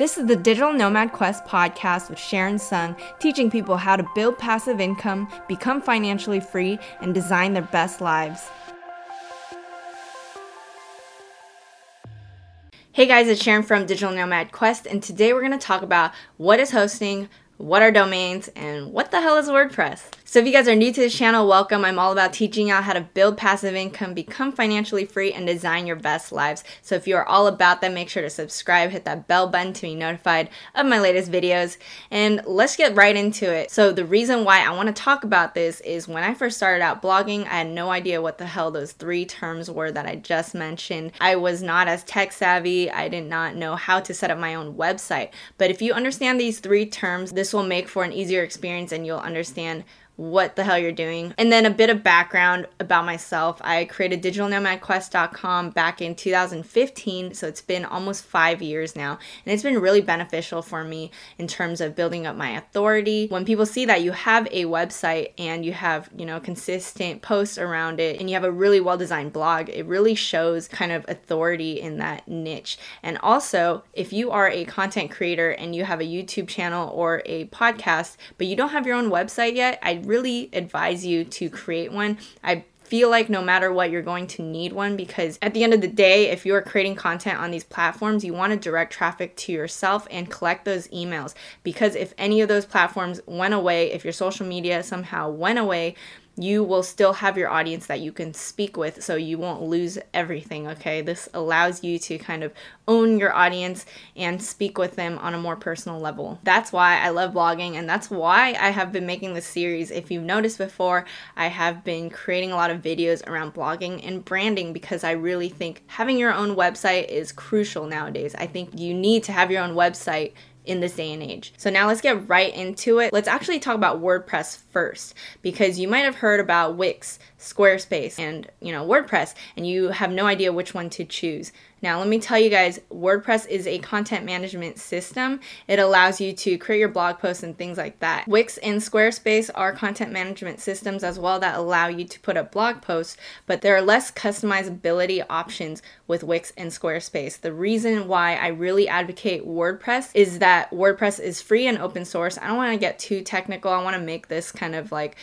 This is the Digital Nomad Quest podcast with Sharon Tseung, teaching people how to build passive income, become financially free, and design their best lives. Hey guys, it's Sharon from Digital Nomad Quest, and today we're going to talk about what is hosting, what are domains, and what the hell is WordPress? So, if you guys are new to this channel, welcome. I'm all about teaching you how to build passive income, become financially free, and design your best lives. So, if you are all about that, make sure to subscribe, hit that bell button to be notified of my latest videos, and let's get right into it. So, the reason why I want to talk about this is when I first started out blogging, I had no idea what the hell those three terms were that I just mentioned. I was not as tech savvy, I did not know how to set up my own website. But if you understand these three terms, this will make for an easier experience and you'll understand what the hell you're doing. And then a bit of background about myself. I created digitalnomadquest.com back in 2015, so it's been almost five years now. And it's been really beneficial for me in terms of building up my authority. When people see that you have a website and you have, you know, consistent posts around it and you have a really well designed blog, it really shows kind of authority in that niche. And also, if you are a content creator and you have a YouTube channel or a podcast, but you don't have your own website yet, I really advise you to create one. I feel like no matter what, you're going to need one because at the end of the day, if you're creating content on these platforms, you want to direct traffic to yourself and collect those emails. Because if any of those platforms went away, if your social media somehow went away, you will still have your audience that you can speak with so you won't lose everything okay? This allows you to kind of own your audience and speak with them on a more personal level. That's why i love blogging and that's why i have been making this series. If you've noticed before i have been creating a lot of videos around blogging and branding because i really think having your own website is crucial nowadays. I think you need to have your own website in this day and age. So now let's get right into it. Let's actually talk about WordPress first because you might have heard about Wix, Squarespace, and you know, WordPress and you have no idea which one to choose. Now, let me tell you guys, WordPress is a content management system. It allows you to create your blog posts and things like that. Wix and Squarespace are content management systems as well that allow you to put up blog posts, but there are less customizability options with Wix and Squarespace. The reason why I really advocate WordPress is that WordPress is free and open source. I don't want to get too technical. I want to make this kind of like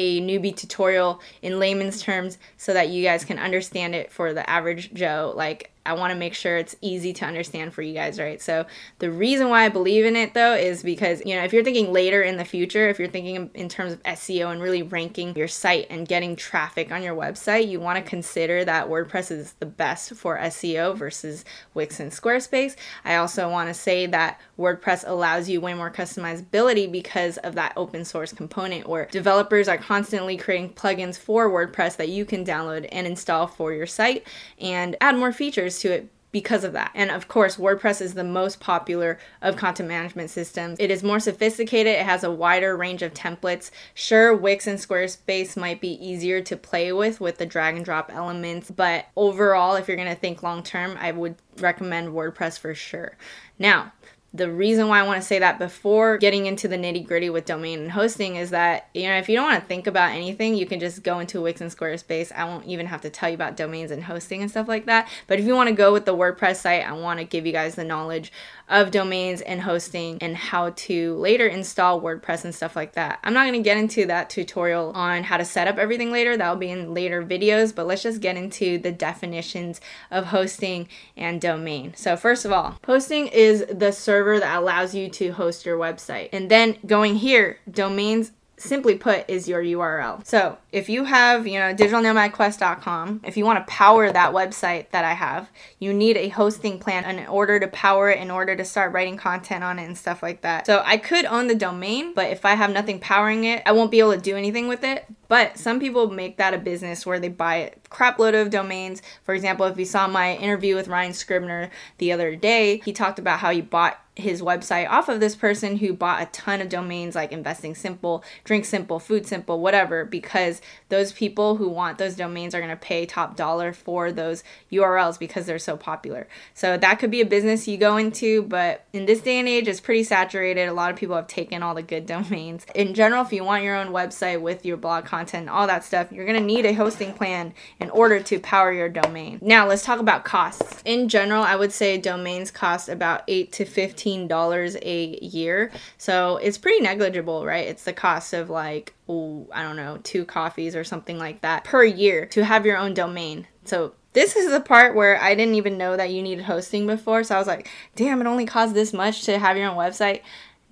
a newbie tutorial in layman's terms so that you guys can understand it for the average Joe. Like, I want to make sure it's easy to understand for you guys, right? So, the reason why I believe in it though is because, you know, if you're thinking later in the future, if you're thinking in terms of SEO and really ranking your site and getting traffic on your website, you want to consider that WordPress is the best for SEO versus Wix and Squarespace. I also want to say that WordPress allows you way more customizability because of that open source component where developers are constantly creating plugins for WordPress that you can download and install for your site and add more features to it because of that. And of course, WordPress is the most popular of content management systems. It is more sophisticated, it has a wider range of templates. Sure, Wix and Squarespace might be easier to play with with the drag and drop elements, but overall, if you're going to think long term, I would recommend WordPress for sure. Now, the reason why I want to say that before getting into the nitty gritty with domain and hosting is that, you know, if you don't want to think about anything, you can just go into Wix and Squarespace. I won't even have to tell you about domains and hosting and stuff like that. But if you want to go with the WordPress site, I want to give you guys the knowledge of domains and hosting and how to later install WordPress and stuff like that. I'm not going to get into that tutorial on how to set up everything later. That'll be in later videos, but let's just get into the definitions of hosting and domain. So, first of all, hosting is the server that allows you to host your website. And then going here, domains simply put is your URL. So if you have, you know, digitalnomadquest.com, if you want to power that website that I have, you need a hosting plan in order to power it, in order to start writing content on it and stuff like that. So I could own the domain, but if I have nothing powering it, I won't be able to do anything with it. But some people make that a business where they buy a crap load of domains. For example, if you saw my interview with Ryan Scribner the other day, he talked about how he bought his website off of this person who bought a ton of domains like investing simple, drink simple, food simple, whatever, because those people who want those domains are going to pay top dollar for those URLs because they're so popular. So that could be a business you go into, but in this day and age, it's pretty saturated. A lot of people have taken all the good domains. In general, if you want your own website with your blog content, all that stuff, you're going to need a hosting plan in order to power your domain. Now, let's talk about costs. In general, I would say domains cost about 8 to 15 $15 a year. So it's pretty negligible, right? It's the cost of like, ooh, I don't know, two coffees or something like that per year to have your own domain. So this is the part where I didn't even know that you needed hosting before. So I was like, damn, it only costs this much to have your own website.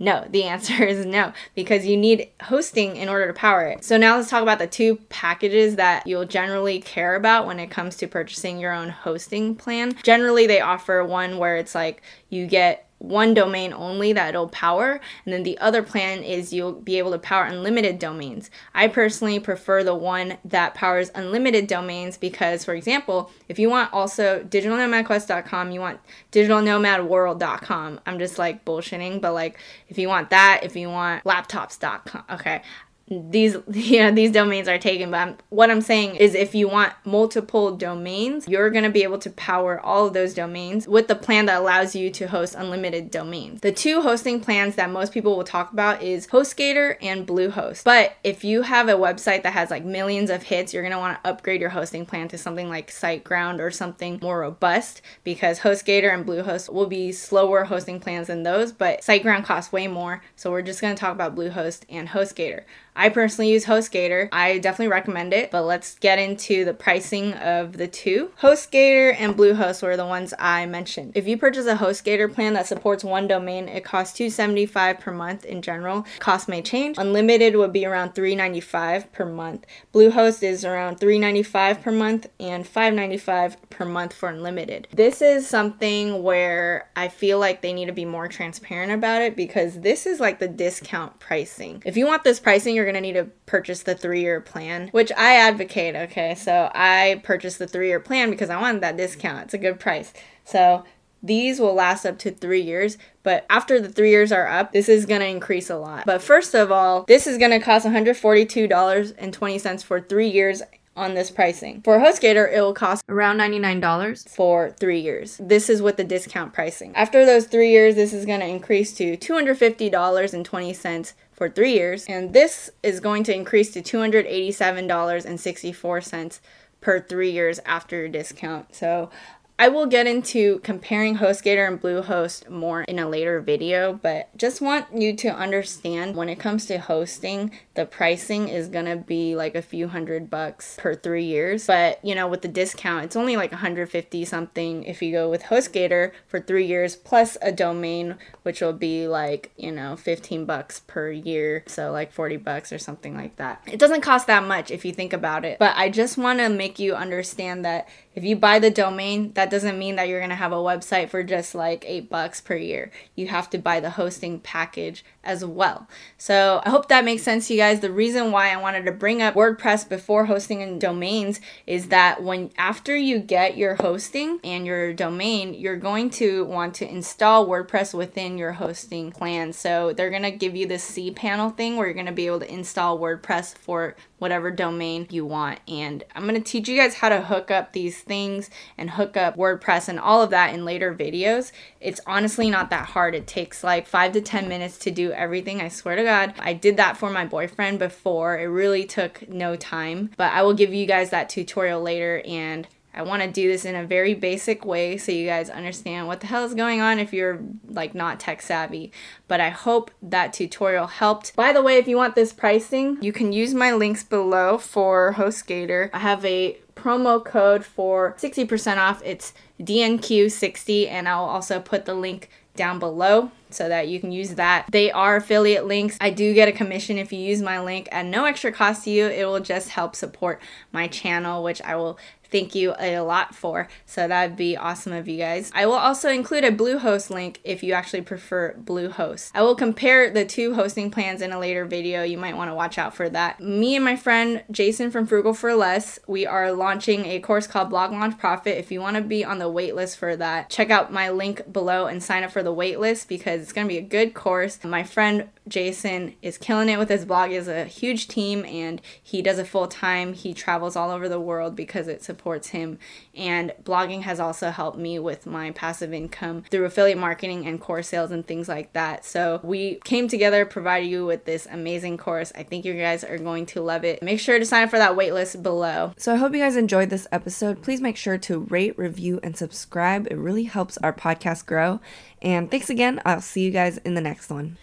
No, the answer is no, because you need hosting in order to power it. So now let's talk about the two packages that you'll generally care about when it comes to purchasing your own hosting plan. Generally, they offer one where it's like you get one domain only that it'll power and then the other plan is you'll be able to power unlimited domains. I personally prefer the one that powers unlimited domains because for example if you want also digitalnomadquest.com you want digitalnomadworld.com i'm just like bullshitting but like if you want that if you want laptops.com okay these you know these domains are taken but I'm, what i'm saying is if you want multiple domains you're going to be able to power all of those domains with the plan that allows you to host unlimited domains. The two hosting plans that most people will talk about is hostgator and bluehost. But if you have a website that has like millions of hits you're going to want to upgrade your hosting plan to something like siteground or something more robust because hostgator and bluehost will be slower hosting plans than those but siteground costs way more. So we're just going to talk about bluehost and hostgator I personally use HostGator. I definitely recommend it, but let's get into the pricing of the two. HostGator and Bluehost were the ones I mentioned. If you purchase a HostGator plan that supports one domain, it costs 275 per month in general. Cost may change. Unlimited would be around 395 per month. Bluehost is around 395 per month and 595 per month for unlimited. This is something where I feel like they need to be more transparent about it because this is like the discount pricing. If you want this pricing, you're going to need to purchase the three year plan, which I advocate. Okay, so I purchased the three year plan because I wanted that discount. It's a good price. So these will last up to three years, but after the three years are up, this is to increase a lot. But first of all, this is to cost $142.20 for three years on this pricing. For HostGator, it will cost around $99 for three years. This is with the discount pricing. After those three years, this is to increase to $250.20 for three years, and this is going to increase to $287.64 per three years after your discount. So I will get into comparing HostGator and Bluehost more in a later video, but just want you to understand when it comes to hosting, the pricing is gonna be like a few hundred bucks per three years. But you know, with the discount, it's only like 150 something if you go with HostGator for three years plus a domain, which will be like, you know, 15 bucks per year. So like 40 bucks or something like that. It doesn't cost that much if you think about it, but I just wanna make you understand that if you buy the domain, that doesn't mean that you're going to have a website for just like 8 bucks per year. You have to buy the hosting package as well. So, I hope that makes sense to you guys. The reason why I wanted to bring up WordPress before hosting and domains is that when after you get your hosting and your domain, you're going to want to install WordPress within your hosting plan. So, they're going to give you this cPanel thing where you're going to be able to install WordPress for whatever domain you want. And I'm to teach you guys how to hook up these things and hook up WordPress and all of that in later videos. It's honestly not that hard. It takes like five to 10 minutes to do everything. I swear to God. I did that for my boyfriend before. It really took no time, but I will give you guys that tutorial later and I want to do this in a very basic way so you guys understand what the hell is going on if you're like not tech savvy. But I hope that tutorial helped. By the way, if you want this pricing, you can use my links below for HostGator. I have a promo code for 60% off. It's DNQ60 and I'll also put the link down below so that you can use that. They are affiliate links. I do get a commission if you use my link at no extra cost to you. It will just help support my channel, which I will thank you a lot for. So that'd be awesome of you guys. I will also include a Bluehost link if you actually prefer Bluehost. I will compare the two hosting plans in a later video. You might want to watch out for that. Me and my friend Jason from Frugal for Less, we are launching a course called Blog Launch Profit. If you want to be on the waitlist for that, check out my link below and sign up for the waitlist because it's going to be a good course. My friend Jason is killing it with his blog. He has a huge team and he does it full time. He travels all over the world because it supports him. And blogging has also helped me with my passive income through affiliate marketing and course sales and things like that. So we came together, provided you with this amazing course. I think you guys are going to love it. Make sure to sign up for that waitlist below. So I hope you guys enjoyed this episode. Please make sure to rate, review, and subscribe. It really helps our podcast grow. And thanks again. I'll see you guys in the next one.